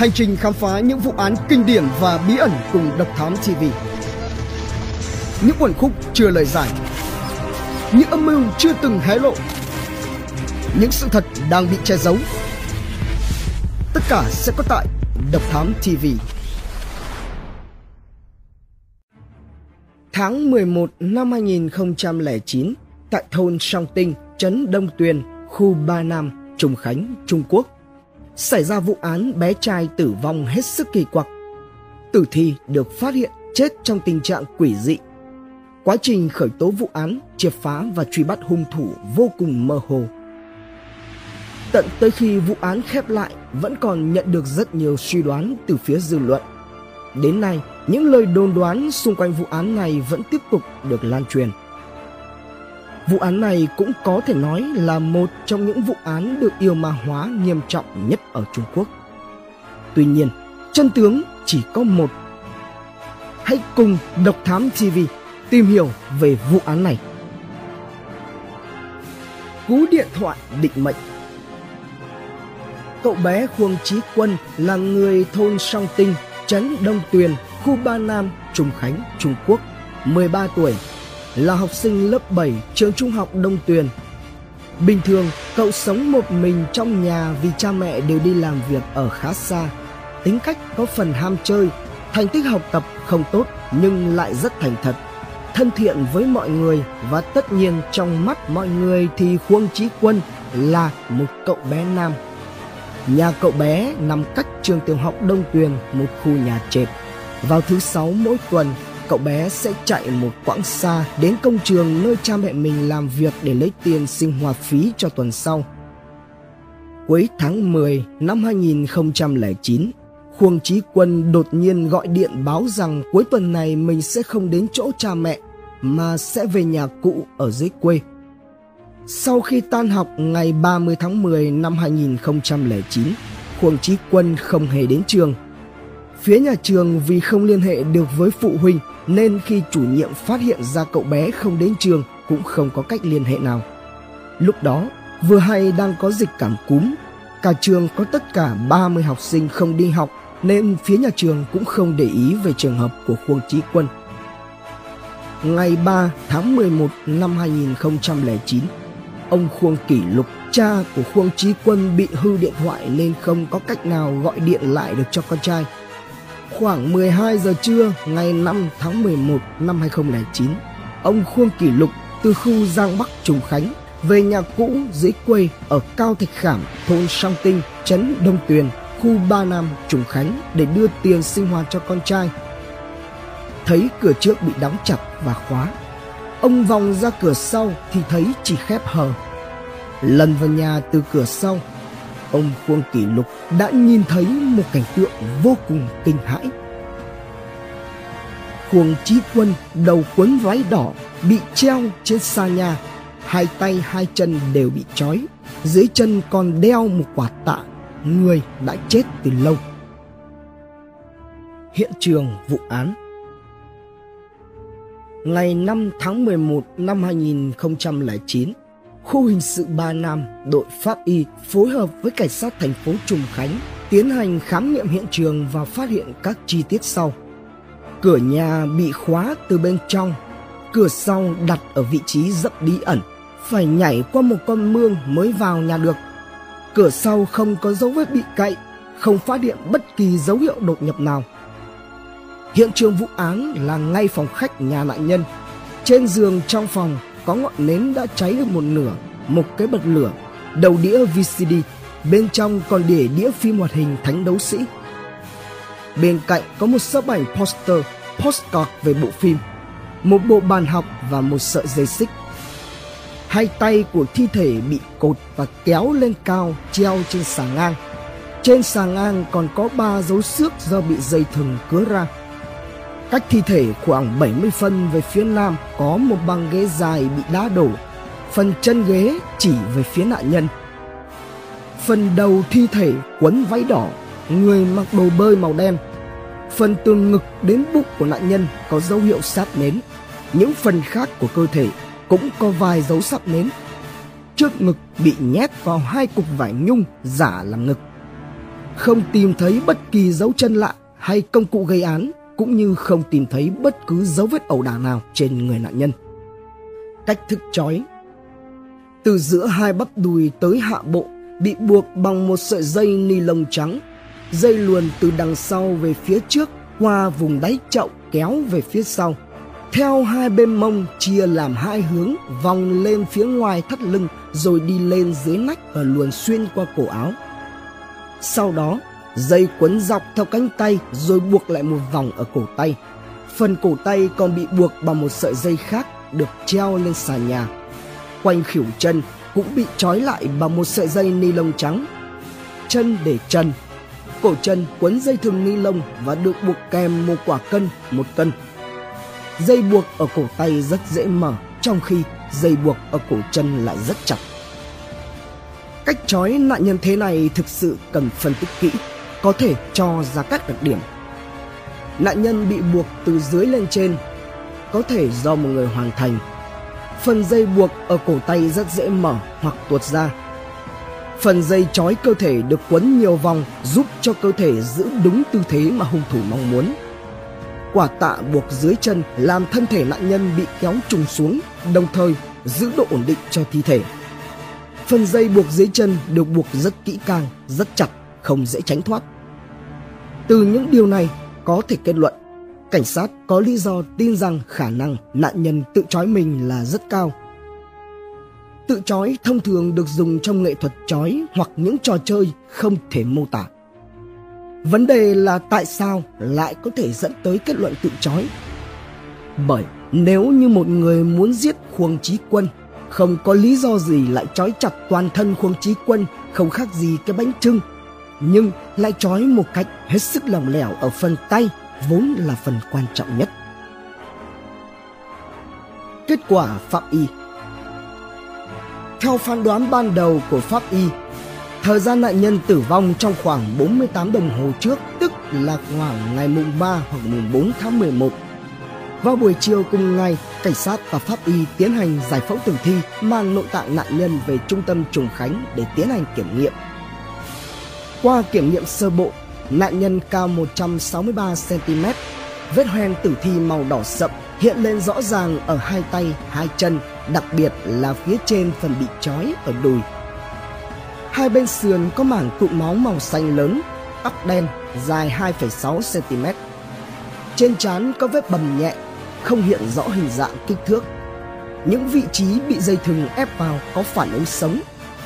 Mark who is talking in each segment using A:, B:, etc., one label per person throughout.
A: Hành trình khám phá những vụ án kinh điển và bí ẩn cùng Độc Thám TV. Những quần khúc chưa lời giải. Những âm mưu chưa từng hé lộ. Những sự thật đang bị che giấu. Tất cả sẽ có tại Độc Thám TV. Tháng 11 năm 2009, tại thôn Song Tinh, trấn Đông Tuyền, khu Ba Nam, Trùng Khánh, Trung Quốc, xảy ra vụ án bé trai tử vong hết sức kỳ quặc. Tử thi được phát hiện chết trong tình trạng quỷ dị. Quá trình khởi tố vụ án, triệt phá và truy bắt hung thủ vô cùng mơ hồ. Tận tới khi vụ án khép lại vẫn còn nhận được rất nhiều suy đoán từ phía dư luận. Đến nay, những lời đồn đoán xung quanh vụ án này vẫn tiếp tục được lan truyền. Vụ án này cũng có thể nói là một trong những vụ án được yêu ma hóa nghiêm trọng nhất ở Trung Quốc. Tuy nhiên, chân tướng chỉ có một. Hãy cùng Độc Thám TV tìm hiểu về vụ án này. Cú điện thoại định mệnh Cậu bé Khuông Chí Quân là người thôn Song Tinh, trấn Đông Tuyền, khu Ba Nam, Trùng Khánh, Trung Quốc, 13 tuổi, là học sinh lớp 7 trường trung học Đông Tuyền. Bình thường, cậu sống một mình trong nhà vì cha mẹ đều đi làm việc ở khá xa. Tính cách có phần ham chơi, thành tích học tập không tốt nhưng lại rất thành thật, thân thiện với mọi người và tất nhiên trong mắt mọi người thì Khuông Chí Quân là một cậu bé nam. Nhà cậu bé nằm cách trường tiểu học Đông Tuyền một khu nhà trệt. Vào thứ sáu mỗi tuần, cậu bé sẽ chạy một quãng xa đến công trường nơi cha mẹ mình làm việc để lấy tiền sinh hoạt phí cho tuần sau. Cuối tháng 10 năm 2009, Khuông Chí Quân đột nhiên gọi điện báo rằng cuối tuần này mình sẽ không đến chỗ cha mẹ mà sẽ về nhà cũ ở dưới quê. Sau khi tan học ngày 30 tháng 10 năm 2009, Khuông Chí Quân không hề đến trường. Phía nhà trường vì không liên hệ được với phụ huynh nên khi chủ nhiệm phát hiện ra cậu bé không đến trường cũng không có cách liên hệ nào. Lúc đó, vừa hay đang có dịch cảm cúm, cả trường có tất cả 30 học sinh không đi học nên phía nhà trường cũng không để ý về trường hợp của Khuông Chí Quân. Ngày 3 tháng 11 năm 2009, ông Khuông Kỷ Lục, cha của Khuông Chí Quân bị hư điện thoại nên không có cách nào gọi điện lại được cho con trai. Khoảng 12 giờ trưa ngày 5 tháng 11 năm 2009, ông Khuông Kỷ Lục từ khu Giang Bắc Trùng Khánh về nhà cũ dưới quê ở Cao Thạch Khảm, thôn Song Tinh, trấn Đông Tuyền, khu Ba Nam, Trùng Khánh để đưa tiền sinh hoạt cho con trai. Thấy cửa trước bị đóng chặt và khóa, ông vòng ra cửa sau thì thấy chỉ khép hờ. Lần vào nhà từ cửa sau, ông Phương Kỷ Lục đã nhìn thấy một cảnh tượng vô cùng kinh hãi. Khuông Chí Quân đầu quấn váy đỏ bị treo trên xa nhà, hai tay hai chân đều bị trói, dưới chân còn đeo một quả tạ, người đã chết từ lâu. Hiện trường vụ án Ngày 5 tháng 11 năm 2009, khu hình sự Ba Nam, đội pháp y phối hợp với cảnh sát thành phố Trùng Khánh tiến hành khám nghiệm hiện trường và phát hiện các chi tiết sau. Cửa nhà bị khóa từ bên trong, cửa sau đặt ở vị trí rất bí ẩn, phải nhảy qua một con mương mới vào nhà được. Cửa sau không có dấu vết bị cậy, không phát hiện bất kỳ dấu hiệu đột nhập nào. Hiện trường vụ án là ngay phòng khách nhà nạn nhân. Trên giường trong phòng có ngọn nến đã cháy được một nửa, một cái bật lửa, đầu đĩa VCD, bên trong còn để đĩa phim hoạt hình Thánh đấu sĩ. Bên cạnh có một sấp ảnh poster, postcard về bộ phim, một bộ bàn học và một sợi dây xích. Hai tay của thi thể bị cột và kéo lên cao treo trên xà ngang. Trên xà ngang còn có ba dấu xước do bị dây thừng cứa ra. Cách thi thể khoảng 70 phân về phía nam có một băng ghế dài bị đá đổ. Phần chân ghế chỉ về phía nạn nhân. Phần đầu thi thể quấn váy đỏ, người mặc đồ bơi màu đen. Phần từ ngực đến bụng của nạn nhân có dấu hiệu sát nến. Những phần khác của cơ thể cũng có vài dấu sáp nến. Trước ngực bị nhét vào hai cục vải nhung giả làm ngực. không tìm thấy bất kỳ dấu chân lạ hay công cụ gây án, cũng như không tìm thấy bất cứ dấu vết ẩu đả nào trên người nạn nhân. Cách thức trói Từ giữa hai bắp đùi tới hạ bộ bị buộc bằng một sợi dây ni lông trắng. Dây luồn từ đằng sau về phía trước qua vùng đáy chậu kéo về phía sau. Theo hai bên mông chia làm hai hướng vòng lên phía ngoài thắt lưng rồi đi lên dưới nách và luồn xuyên qua cổ áo. Sau đó, dây quấn dọc theo cánh tay rồi buộc lại một vòng ở cổ tay. Phần cổ tay còn bị buộc bằng một sợi dây khác được treo lên xà nhà. Quanh khỉu chân cũng bị trói lại bằng một sợi dây ni lông trắng. Chân để chân, cổ chân quấn dây thừng ni lông và được buộc kèm một quả cân, một cân. Dây buộc ở cổ tay rất dễ mở, trong khi dây buộc ở cổ chân lại rất chặt. Cách trói nạn nhân thế này thực sự cần phân tích kỹ, có thể cho ra các đặc điểm. Nạn nhân bị buộc từ dưới lên trên, có thể do một người hoàn thành Phần dây buộc ở cổ tay rất dễ mở hoặc tuột ra. Phần dây trói cơ thể được quấn nhiều vòng giúp cho cơ thể giữ đúng tư thế mà hung thủ mong muốn. Quả tạ buộc dưới chân làm thân thể nạn nhân bị kéo trùng xuống, đồng thời giữ độ ổn định cho thi thể. Phần dây buộc dưới chân được buộc rất kỹ càng, rất chặt, không dễ tránh thoát. Từ những điều này có thể kết luận Cảnh sát có lý do tin rằng khả năng nạn nhân tự trói mình là rất cao. Tự trói thông thường được dùng trong nghệ thuật trói hoặc những trò chơi không thể mô tả. Vấn đề là tại sao lại có thể dẫn tới kết luận tự trói? Bởi nếu như một người muốn giết Khuông Chí Quân, không có lý do gì lại trói chặt toàn thân Khuông Chí Quân không khác gì cái bánh trưng, nhưng lại trói một cách hết sức lỏng lẻo ở phần tay vốn là phần quan trọng nhất. Kết quả pháp y Theo phán đoán ban đầu của pháp y, thời gian nạn nhân tử vong trong khoảng 48 đồng hồ trước, tức là khoảng ngày mùng 3 hoặc mùng 4 tháng 11. Vào buổi chiều cùng ngày, cảnh sát và pháp y tiến hành giải phẫu tử thi mang nội tạng nạn nhân về trung tâm Trùng Khánh để tiến hành kiểm nghiệm. Qua kiểm nghiệm sơ bộ, Nạn nhân cao 163cm, vết hoen tử thi màu đỏ sậm hiện lên rõ ràng ở hai tay, hai chân, đặc biệt là phía trên phần bị trói ở đùi. Hai bên sườn có mảng tụ máu màu xanh lớn, tóc đen, dài 2,6cm. Trên trán có vết bầm nhẹ, không hiện rõ hình dạng kích thước. Những vị trí bị dây thừng ép vào có phản ứng sống,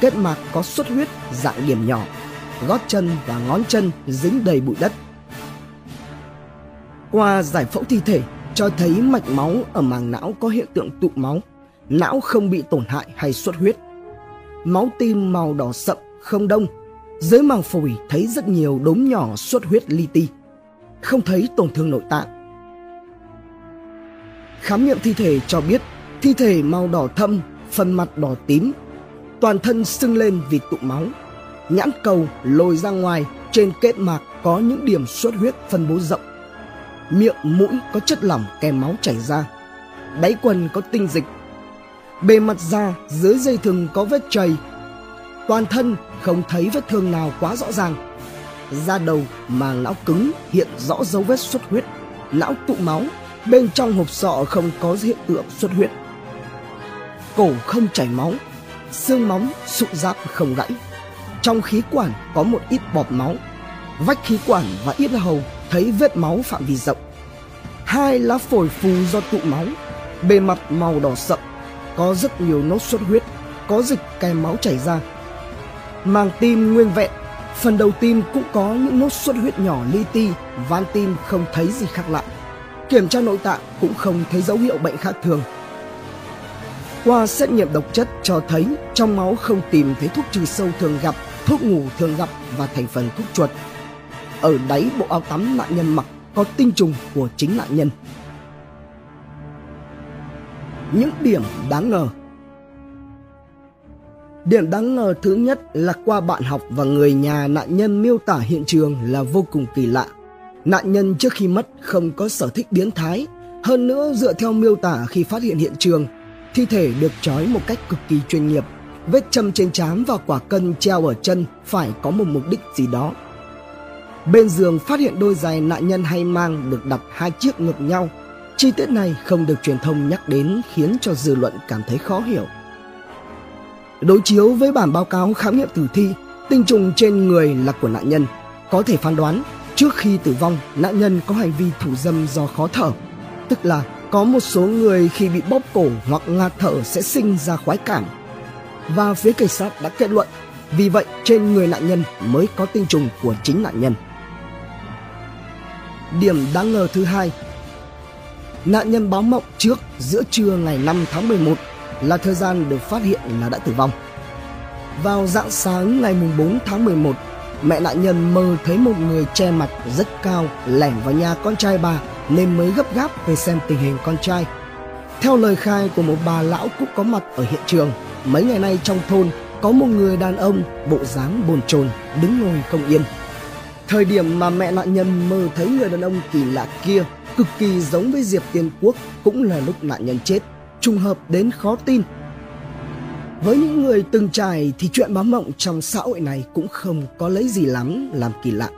A: kết mạc có xuất huyết dạng điểm nhỏ gót chân và ngón chân dính đầy bụi đất. Qua giải phẫu thi thể cho thấy mạch máu ở màng não có hiện tượng tụ máu, não không bị tổn hại hay xuất huyết. Máu tim màu đỏ sậm không đông, dưới màng phổi thấy rất nhiều đốm nhỏ xuất huyết li ti, không thấy tổn thương nội tạng. Khám nghiệm thi thể cho biết thi thể màu đỏ thâm, phần mặt đỏ tím, toàn thân sưng lên vì tụ máu, nhãn cầu lồi ra ngoài, trên kết mạc có những điểm xuất huyết phân bố rộng. Miệng mũi có chất lỏng kèm máu chảy ra. Đáy quần có tinh dịch. Bề mặt da dưới dây thừng có vết chày. Toàn thân không thấy vết thương nào quá rõ ràng. Da đầu màng não cứng hiện rõ dấu vết xuất huyết, não tụ máu. Bên trong hộp sọ không có hiện tượng xuất huyết. Cổ không chảy máu, xương móng sụn giáp không gãy. Trong khí quản có một ít bọt máu. Vách khí quản và yết hầu thấy vết máu phạm vi rộng. Hai lá phổi phù do tụ máu, bề mặt màu đỏ sậm, có rất nhiều nốt xuất huyết, có dịch kèm máu chảy ra. Màng tim nguyên vẹn, phần đầu tim cũng có những nốt xuất huyết nhỏ li ti, van tim không thấy gì khác lạ. Kiểm tra nội tạng cũng không thấy dấu hiệu bệnh khác thường. Qua xét nghiệm độc chất cho thấy trong máu không tìm thấy thuốc trừ sâu thường gặp thuốc ngủ thường gặp và thành phần thuốc chuột. Ở đáy bộ áo tắm nạn nhân mặc có tinh trùng của chính nạn nhân. Những điểm đáng ngờ Điểm đáng ngờ thứ nhất là qua bạn học và người nhà nạn nhân miêu tả hiện trường là vô cùng kỳ lạ. Nạn nhân trước khi mất không có sở thích biến thái, hơn nữa dựa theo miêu tả khi phát hiện hiện trường, thi thể được trói một cách cực kỳ chuyên nghiệp Vết châm trên trán và quả cân treo ở chân phải có một mục đích gì đó. Bên giường phát hiện đôi giày nạn nhân hay mang được đặt hai chiếc ngược nhau. Chi tiết này không được truyền thông nhắc đến khiến cho dư luận cảm thấy khó hiểu. Đối chiếu với bản báo cáo khám nghiệm tử thi, tinh trùng trên người là của nạn nhân. Có thể phán đoán trước khi tử vong, nạn nhân có hành vi thủ dâm do khó thở. Tức là có một số người khi bị bóp cổ hoặc ngạt thở sẽ sinh ra khoái cảm. Và phía cảnh sát đã kết luận, vì vậy trên người nạn nhân mới có tinh trùng của chính nạn nhân. Điểm đáng ngờ thứ hai Nạn nhân báo mộng trước giữa trưa ngày 5 tháng 11 là thời gian được phát hiện là đã tử vong. Vào dạng sáng ngày 4 tháng 11, mẹ nạn nhân mơ thấy một người che mặt rất cao lẻn vào nhà con trai bà nên mới gấp gáp về xem tình hình con trai. Theo lời khai của một bà lão cũng có mặt ở hiện trường, mấy ngày nay trong thôn có một người đàn ông bộ dáng bồn chồn đứng ngồi không yên. Thời điểm mà mẹ nạn nhân mơ thấy người đàn ông kỳ lạ kia cực kỳ giống với Diệp Tiên Quốc cũng là lúc nạn nhân chết, trùng hợp đến khó tin. Với những người từng trải thì chuyện báo mộng trong xã hội này cũng không có lấy gì lắm làm kỳ lạ.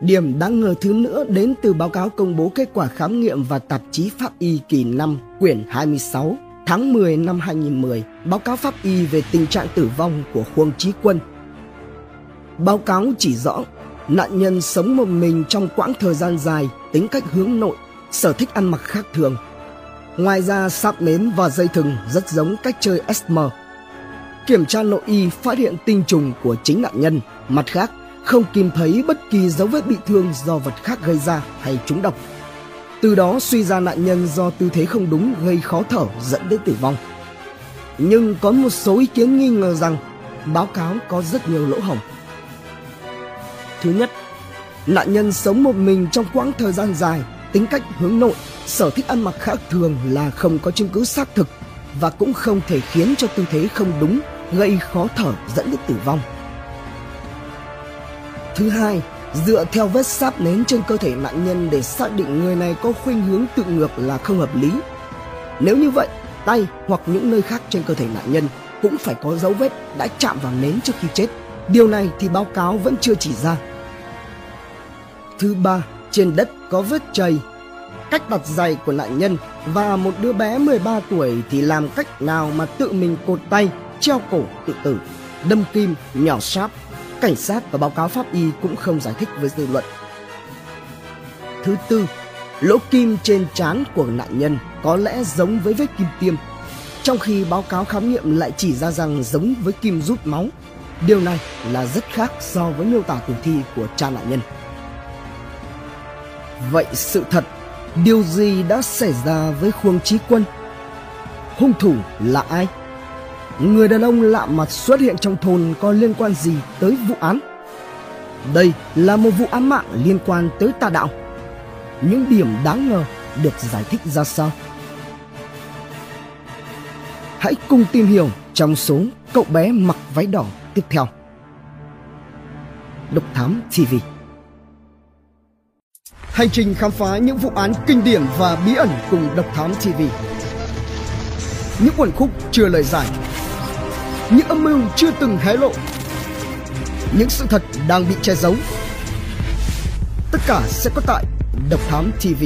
A: Điểm đáng ngờ thứ nữa đến từ báo cáo công bố kết quả khám nghiệm và tạp chí Pháp y kỳ 5 quyển 26 tháng 10 năm 2010, báo cáo Pháp y về tình trạng tử vong của Huông Chí Quân. Báo cáo chỉ rõ nạn nhân sống một mình trong quãng thời gian dài, tính cách hướng nội, sở thích ăn mặc khác thường. Ngoài ra sạp nến và dây thừng rất giống cách chơi SM. Kiểm tra nội y phát hiện tinh trùng của chính nạn nhân, mặt khác không tìm thấy bất kỳ dấu vết bị thương do vật khác gây ra hay trúng độc. Từ đó suy ra nạn nhân do tư thế không đúng gây khó thở dẫn đến tử vong. Nhưng có một số ý kiến nghi ngờ rằng báo cáo có rất nhiều lỗ hổng. Thứ nhất, nạn nhân sống một mình trong quãng thời gian dài, tính cách hướng nội, sở thích ăn mặc khác thường là không có chứng cứ xác thực và cũng không thể khiến cho tư thế không đúng gây khó thở dẫn đến tử vong. Thứ hai, dựa theo vết sáp nến trên cơ thể nạn nhân để xác định người này có khuynh hướng tự ngược là không hợp lý. Nếu như vậy, tay hoặc những nơi khác trên cơ thể nạn nhân cũng phải có dấu vết đã chạm vào nến trước khi chết. Điều này thì báo cáo vẫn chưa chỉ ra. Thứ ba, trên đất có vết chày, cách đặt giày của nạn nhân và một đứa bé 13 tuổi thì làm cách nào mà tự mình cột tay, treo cổ tự tử, đâm kim, nhỏ sáp cảnh sát và báo cáo pháp y cũng không giải thích với dư luận. Thứ tư, lỗ kim trên trán của nạn nhân có lẽ giống với vết kim tiêm, trong khi báo cáo khám nghiệm lại chỉ ra rằng giống với kim rút máu. Điều này là rất khác so với miêu tả tử thi của cha nạn nhân. Vậy sự thật, điều gì đã xảy ra với Khuông Chí Quân? Hung thủ là ai? Người đàn ông lạ mặt xuất hiện trong thôn có liên quan gì tới vụ án? Đây là một vụ án mạng liên quan tới tà đạo. Những điểm đáng ngờ được giải thích ra sao? Hãy cùng tìm hiểu trong số cậu bé mặc váy đỏ tiếp theo. Độc Thám TV Hành trình khám phá những vụ án kinh điển và bí ẩn cùng Độc Thám TV Những quần khúc chưa lời giải những âm mưu chưa từng hé lộ. Những sự thật đang bị che giấu. Tất cả sẽ có tại độc thám tv